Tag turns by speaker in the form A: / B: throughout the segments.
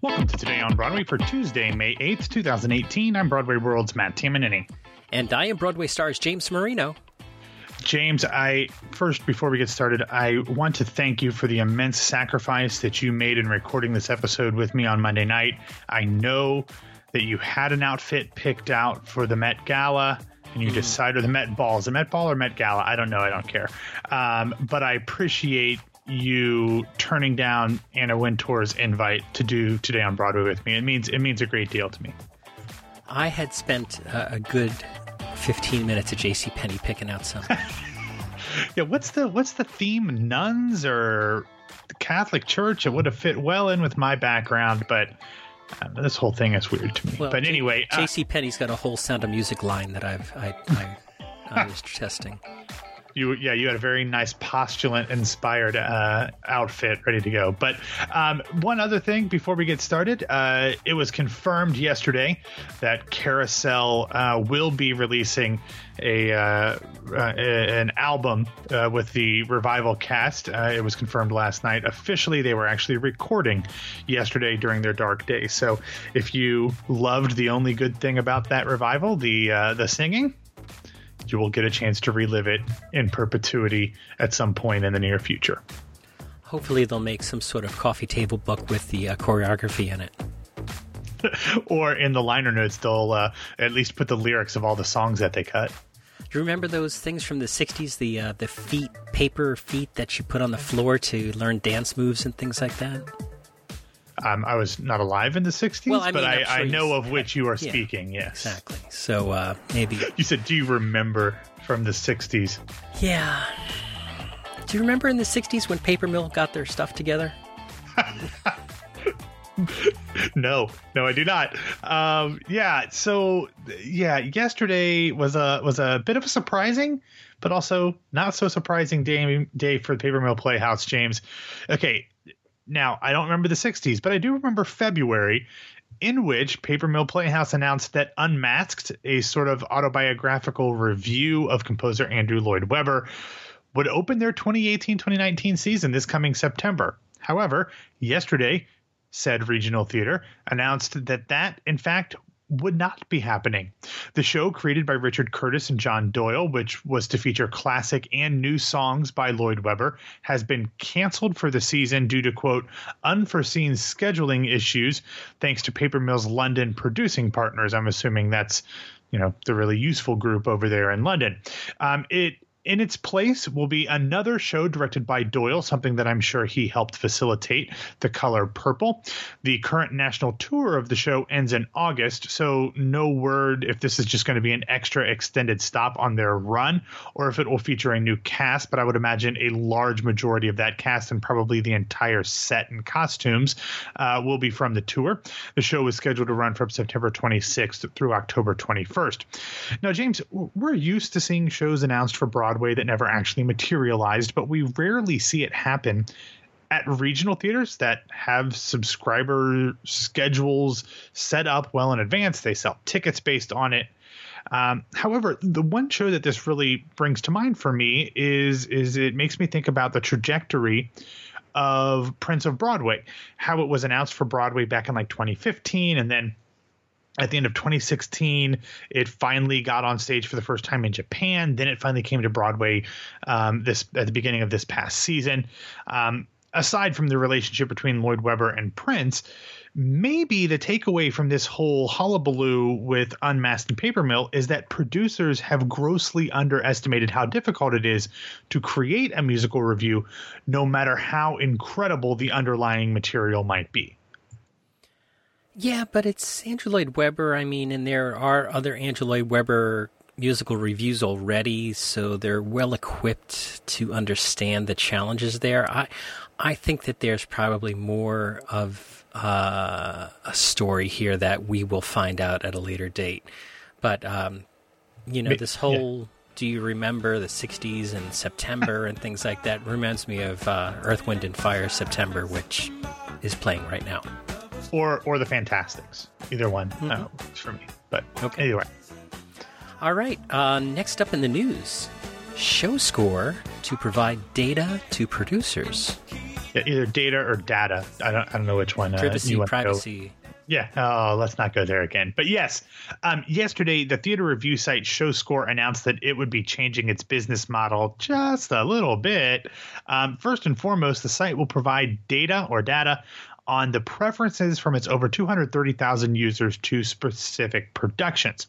A: Welcome to Today on Broadway for Tuesday, May 8th, 2018. I'm Broadway World's Matt Tamanini.
B: And I am Broadway stars James Marino.
A: James, I first before we get started, I want to thank you for the immense sacrifice that you made in recording this episode with me on Monday night. I know that you had an outfit picked out for the Met Gala and you decided the Met Ball. Is it Met Ball or Met Gala? I don't know. I don't care. Um, but I appreciate you turning down Anna Wintour's invite to do today on Broadway with me. It means it means a great deal to me.
B: I had spent uh, a good 15 minutes at J.C. Penney picking out some.
A: yeah, what's the what's the theme? Nuns or the Catholic Church? It would have fit well in with my background, but uh, this whole thing is weird to me.
B: Well,
A: but anyway,
B: J.C. Penney's got a whole Sound of Music line that I've I I, I was testing.
A: You yeah you had a very nice postulant inspired uh, outfit ready to go. But um, one other thing before we get started uh, it was confirmed yesterday that carousel uh, will be releasing a uh, an album uh, with the revival cast. Uh, it was confirmed last night. Officially they were actually recording yesterday during their dark day. So if you loved the only good thing about that revival the the singing you will get a chance to relive it in perpetuity at some point in the near future.
B: Hopefully, they'll make some sort of coffee table book with the uh, choreography in it.
A: or in the liner notes, they'll uh, at least put the lyrics of all the songs that they cut.
B: Do you remember those things from the '60s? The uh, the feet, paper feet that you put on the floor to learn dance moves and things like that.
A: Um, I was not alive in the 60s,
B: well, I mean,
A: but I,
B: sure
A: I know of which you are
B: yeah,
A: speaking, yes.
B: Exactly. So uh, maybe.
A: You said, do you remember from the 60s?
B: Yeah. Do you remember in the 60s when Paper Mill got their stuff together?
A: no, no, I do not. Um, yeah, so yeah, yesterday was a was a bit of a surprising, but also not so surprising day day for the Paper Mill Playhouse, James. Okay, now, I don't remember the 60s, but I do remember February, in which Paper Mill Playhouse announced that Unmasked, a sort of autobiographical review of composer Andrew Lloyd Webber, would open their 2018 2019 season this coming September. However, yesterday, said regional theater announced that that, in fact, would not be happening. The show, created by Richard Curtis and John Doyle, which was to feature classic and new songs by Lloyd Webber, has been canceled for the season due to, quote, unforeseen scheduling issues, thanks to Paper Mill's London producing partners. I'm assuming that's, you know, the really useful group over there in London. Um, it in its place will be another show directed by Doyle, something that I'm sure he helped facilitate, The Color Purple. The current national tour of the show ends in August, so no word if this is just going to be an extra extended stop on their run or if it will feature a new cast, but I would imagine a large majority of that cast and probably the entire set and costumes uh, will be from the tour. The show is scheduled to run from September 26th through October 21st. Now, James, we're used to seeing shows announced for Broadway Broadway that never actually materialized, but we rarely see it happen at regional theaters that have subscriber schedules set up well in advance. They sell tickets based on it. Um, however, the one show that this really brings to mind for me is is it makes me think about the trajectory of Prince of Broadway, how it was announced for Broadway back in like 2015, and then at the end of 2016, it finally got on stage for the first time in Japan. Then it finally came to Broadway um, this at the beginning of this past season. Um, aside from the relationship between Lloyd Webber and Prince, maybe the takeaway from this whole hullabaloo with Unmasked and Paper Mill is that producers have grossly underestimated how difficult it is to create a musical review, no matter how incredible the underlying material might be.
B: Yeah, but it's Andrew Lloyd Webber. I mean, and there are other Andrew Lloyd Webber musical reviews already, so they're well equipped to understand the challenges there. I, I think that there's probably more of uh, a story here that we will find out at a later date. But um, you know, this whole. Yeah. Do you remember the '60s and September and things like that? Reminds me of uh, Earth, Wind, and Fire September, which is playing right now
A: or or the Fantasticks. Either one mm-hmm. uh, for me. But okay. anyway.
B: All right. Uh, next up in the news, ShowScore to provide data to producers.
A: Yeah, either data or data. I don't. I don't know which one.
B: Privacy,
A: uh,
B: privacy.
A: Yeah. Oh, let's not go there again. But yes, um, yesterday the theater review site ShowScore announced that it would be changing its business model just a little bit. Um, first and foremost, the site will provide data or data on the preferences from its over 230,000 users to specific productions.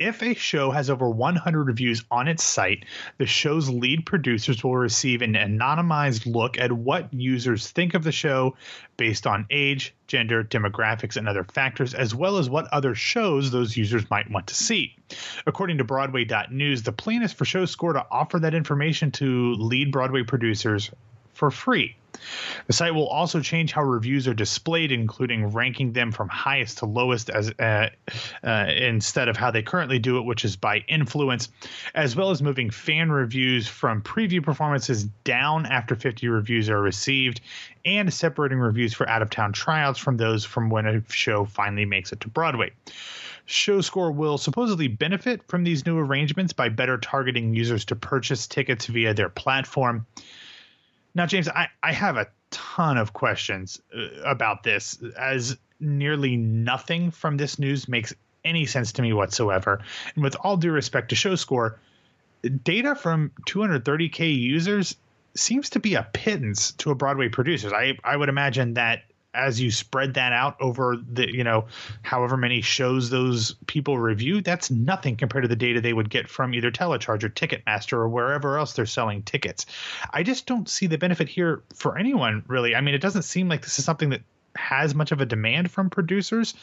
A: If a show has over 100 reviews on its site, the show's lead producers will receive an anonymized look at what users think of the show based on age, gender, demographics, and other factors, as well as what other shows those users might want to see. According to Broadway.news, the plan is for ShowScore to offer that information to lead Broadway producers for free. The site will also change how reviews are displayed, including ranking them from highest to lowest, as uh, uh, instead of how they currently do it, which is by influence, as well as moving fan reviews from preview performances down after 50 reviews are received, and separating reviews for out of town tryouts from those from when a show finally makes it to Broadway. ShowScore will supposedly benefit from these new arrangements by better targeting users to purchase tickets via their platform. Now, James, I, I have a ton of questions uh, about this, as nearly nothing from this news makes any sense to me whatsoever. And with all due respect to ShowScore, data from 230k users seems to be a pittance to a Broadway producer. I I would imagine that as you spread that out over the you know however many shows those people review that's nothing compared to the data they would get from either telecharge or ticketmaster or wherever else they're selling tickets. I just don't see the benefit here for anyone really. I mean it doesn't seem like this is something that has much of a demand from producers.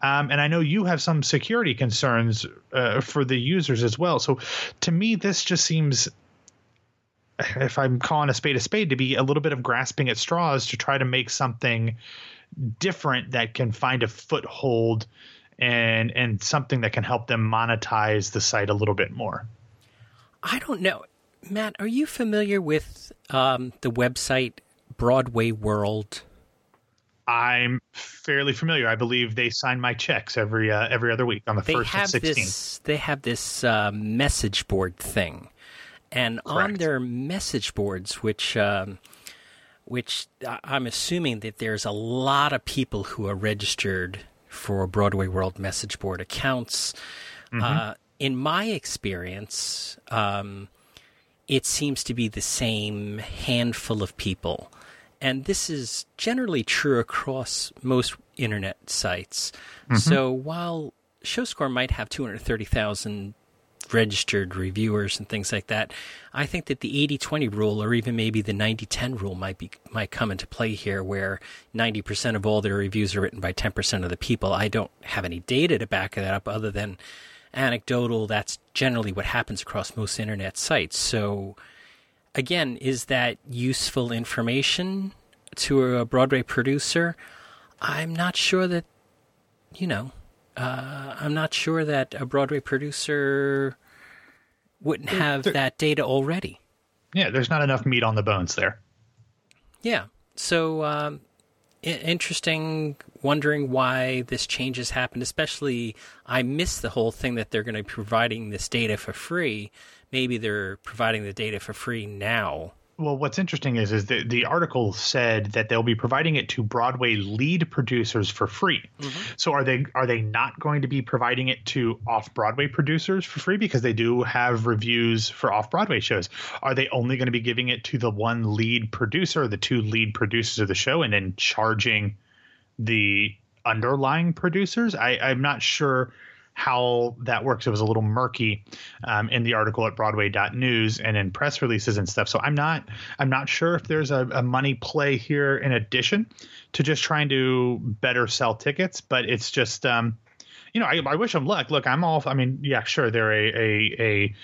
A: Um, and i know you have some security concerns uh, for the users as well. So to me this just seems if I'm calling a spade a spade, to be a little bit of grasping at straws to try to make something different that can find a foothold and and something that can help them monetize the site a little bit more.
B: I don't know, Matt. Are you familiar with um, the website Broadway World?
A: I'm fairly familiar. I believe they sign my checks every uh, every other week on the
B: they
A: first and sixteenth.
B: This, they have this uh, message board thing and Correct. on their message boards, which um, which I'm assuming that there's a lot of people who are registered for Broadway World message board accounts. Mm-hmm. Uh, in my experience, um, it seems to be the same handful of people. And this is generally true across most internet sites. Mm-hmm. So while ShowScore might have 230,000 registered reviewers and things like that. I think that the 80-20 rule or even maybe the 90-10 rule might be might come into play here where 90% of all their reviews are written by 10% of the people. I don't have any data to back that up other than anecdotal. That's generally what happens across most internet sites. So again, is that useful information to a Broadway producer? I'm not sure that you know uh, I'm not sure that a Broadway producer wouldn't have there, that data already.
A: Yeah, there's not enough meat on the bones there.
B: Yeah. So um, interesting, wondering why this change has happened. Especially, I miss the whole thing that they're going to be providing this data for free. Maybe they're providing the data for free now
A: well, what's interesting is is that the article said that they'll be providing it to Broadway lead producers for free. Mm-hmm. So are they are they not going to be providing it to off Broadway producers for free because they do have reviews for off Broadway shows? Are they only going to be giving it to the one lead producer, the two lead producers of the show, and then charging the underlying producers? I, I'm not sure how that works. It was a little murky um, in the article at Broadway.news and in press releases and stuff. So I'm not I'm not sure if there's a, a money play here in addition to just trying to better sell tickets, but it's just um, you know, I, I, wish them luck. Look, I'm all. I mean, yeah, sure, they're a a, a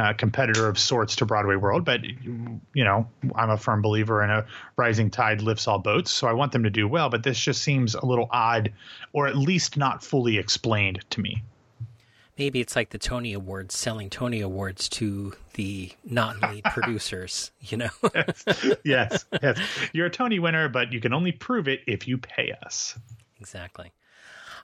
A: uh, competitor of sorts to Broadway World, but you know, I'm a firm believer in a rising tide lifts all boats. So I want them to do well. But this just seems a little odd, or at least not fully explained to me
B: maybe it's like the Tony Awards, selling Tony Awards to the non-lead producers. You know?
A: yes, yes, yes. You're a Tony winner, but you can only prove it if you pay us.
B: Exactly.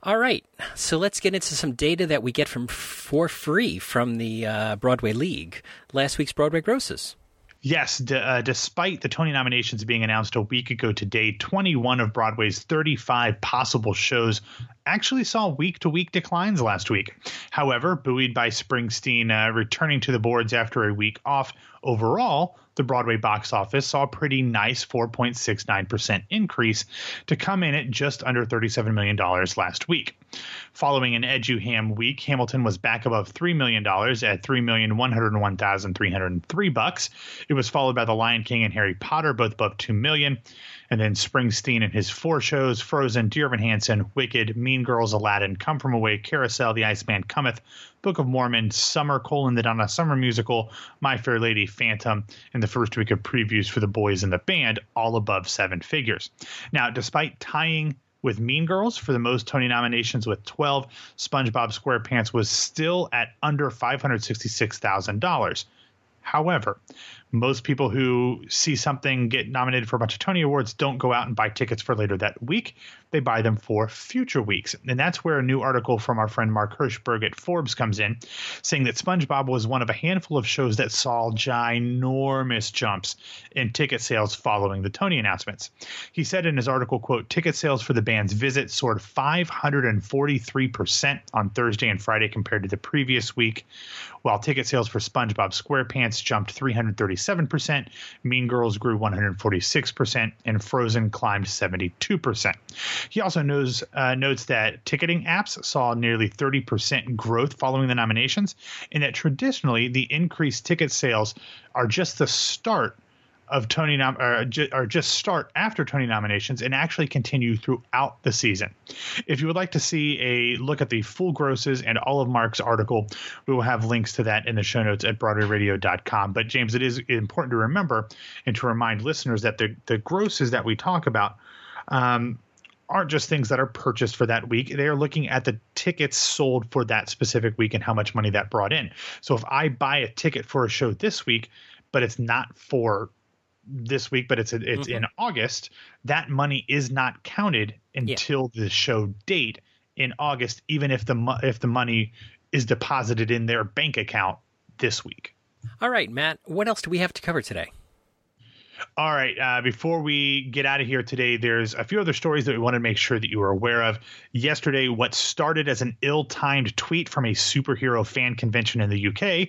B: All right, so let's get into some data that we get from for free from the uh, Broadway League. Last week's Broadway grosses.
A: Yes, d- uh, despite the Tony nominations being announced a week ago today, 21 of Broadway's 35 possible shows actually saw week to week declines last week. However, buoyed by Springsteen uh, returning to the boards after a week off, overall, the Broadway box office saw a pretty nice 4.69% increase to come in at just under $37 million last week. Following an EduHam week, Hamilton was back above $3 million at 3,101,303 bucks. It was followed by The Lion King and Harry Potter, both above $2 million. And then Springsteen and his four shows Frozen, Dear Evan Hansen, Wicked, Mean Girls, Aladdin, Come From Away, Carousel, The Iceman Cometh, Book of Mormon, Summer, colon, the Donna Summer musical, My Fair Lady, Phantom, and the first week of previews for the boys in the band, all above seven figures. Now, despite tying with Mean Girls for the most Tony nominations with 12, SpongeBob SquarePants was still at under $566,000. However, most people who see something get nominated for a bunch of Tony Awards don't go out and buy tickets for later that week. They buy them for future weeks. And that's where a new article from our friend Mark Hirschberg at Forbes comes in, saying that SpongeBob was one of a handful of shows that saw ginormous jumps in ticket sales following the Tony announcements. He said in his article, quote, ticket sales for the band's visit soared 543% on Thursday and Friday compared to the previous week, while ticket sales for SpongeBob SquarePants jumped 337%, Mean Girls grew 146%, and Frozen climbed 72%. He also knows uh, notes that ticketing apps saw nearly 30% growth following the nominations, and that traditionally the increased ticket sales are just the start of Tony nom- or, or just start after Tony nominations and actually continue throughout the season. If you would like to see a look at the full grosses and all of Mark's article, we will have links to that in the show notes at BroadwayRadio.com. But James, it is important to remember and to remind listeners that the the grosses that we talk about. Um, aren't just things that are purchased for that week. They are looking at the tickets sold for that specific week and how much money that brought in. So if I buy a ticket for a show this week, but it's not for this week, but it's a, it's mm-hmm. in August, that money is not counted until yeah. the show date in August, even if the if the money is deposited in their bank account this week.
B: All right, Matt. What else do we have to cover today?
A: All right. Uh, before we get out of here today, there's a few other stories that we want to make sure that you are aware of. Yesterday, what started as an ill timed tweet from a superhero fan convention in the UK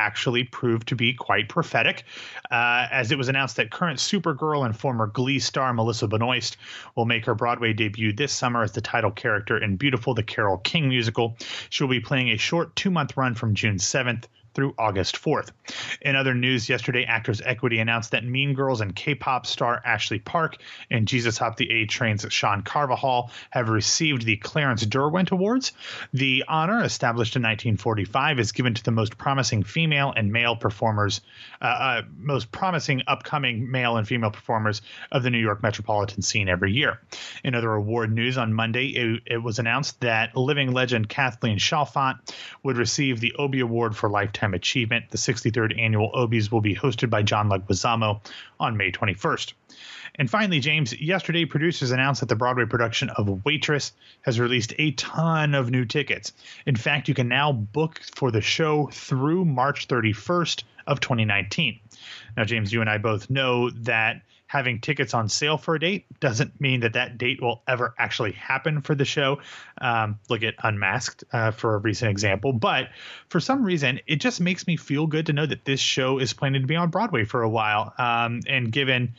A: actually proved to be quite prophetic, uh, as it was announced that current Supergirl and former Glee star Melissa Benoist will make her Broadway debut this summer as the title character in Beautiful, the Carole King musical. She'll be playing a short two month run from June 7th through August 4th. In other news, yesterday, Actors Equity announced that Mean Girls and K pop star Ashley Park and Jesus Hopped the A Train's Sean Carvajal have received the Clarence Derwent Awards. The honor, established in 1945, is given to the most promising female and male performers, uh, uh, most promising upcoming male and female performers of the New York metropolitan scene every year. In other award news, on Monday, it, it was announced that living legend Kathleen Chalfant would receive the Obie Award for Lifetime Lifetime Achievement. The 63rd annual Obies will be hosted by John Leguizamo on May 21st. And finally, James, yesterday producers announced that the Broadway production of Waitress has released a ton of new tickets. In fact, you can now book for the show through March 31st of 2019. Now, James, you and I both know that having tickets on sale for a date doesn't mean that that date will ever actually happen for the show. Um, look at Unmasked uh, for a recent example. But for some reason, it just makes me feel good to know that this show is planning to be on Broadway for a while. Um, and given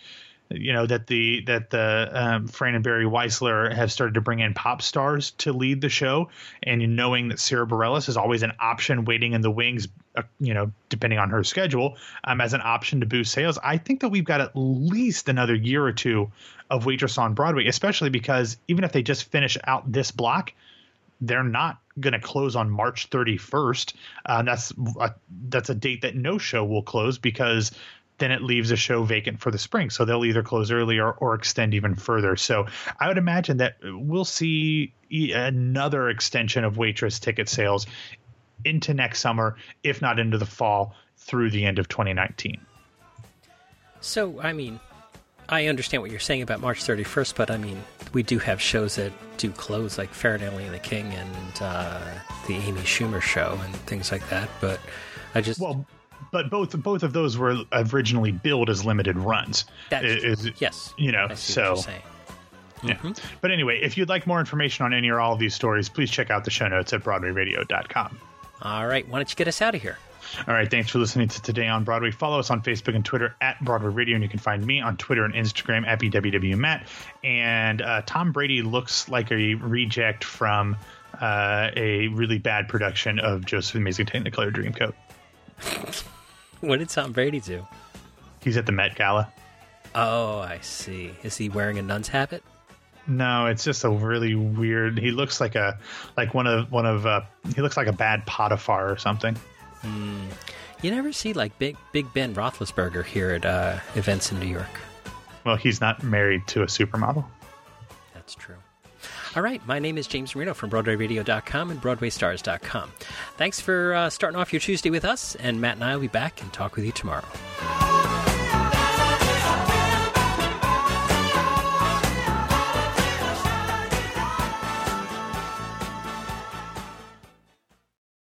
A: you know that the that the um, Fran and Barry Weissler have started to bring in pop stars to lead the show, and knowing that Sara Bareilles is always an option waiting in the wings, uh, you know, depending on her schedule, um, as an option to boost sales. I think that we've got at least another year or two of Waitress on Broadway, especially because even if they just finish out this block, they're not going to close on March 31st. Uh, that's a, that's a date that no show will close because then it leaves a show vacant for the spring. So they'll either close early or, or extend even further. So I would imagine that we'll see another extension of waitress ticket sales into next summer, if not into the fall, through the end of 2019.
B: So, I mean, I understand what you're saying about March 31st, but I mean, we do have shows that do close, like Farinelli and the King and uh, the Amy Schumer show and things like that. But I just
A: well, but both both of those were originally billed as limited runs.
B: That's yes.
A: you know,
B: I see
A: so
B: what you're saying.
A: yeah. But anyway, if you'd like more information on any or all of these stories, please check out the show notes at BroadwayRadio.com.
B: All right, why don't you get us out of here?
A: All right, thanks for listening to Today on Broadway. Follow us on Facebook and Twitter at Broadway Radio, and you can find me on Twitter and Instagram at BWWMatt. And uh, Tom Brady looks like a reject from uh, a really bad production of Joseph Amazing Technicolor Dreamcoat.
B: What did Tom Brady do?
A: He's at the Met Gala.
B: Oh, I see. Is he wearing a nun's habit?
A: No, it's just a really weird. He looks like a like one of one of uh, he looks like a bad Potiphar or something.
B: You never see like Big Big Ben Roethlisberger here at uh, events in New York.
A: Well, he's not married to a supermodel.
B: That's true. All right, my name is James Marino from BroadwayRadio.com and BroadwayStars.com. Thanks for uh, starting off your Tuesday with us, and Matt and I will be back and talk with you tomorrow.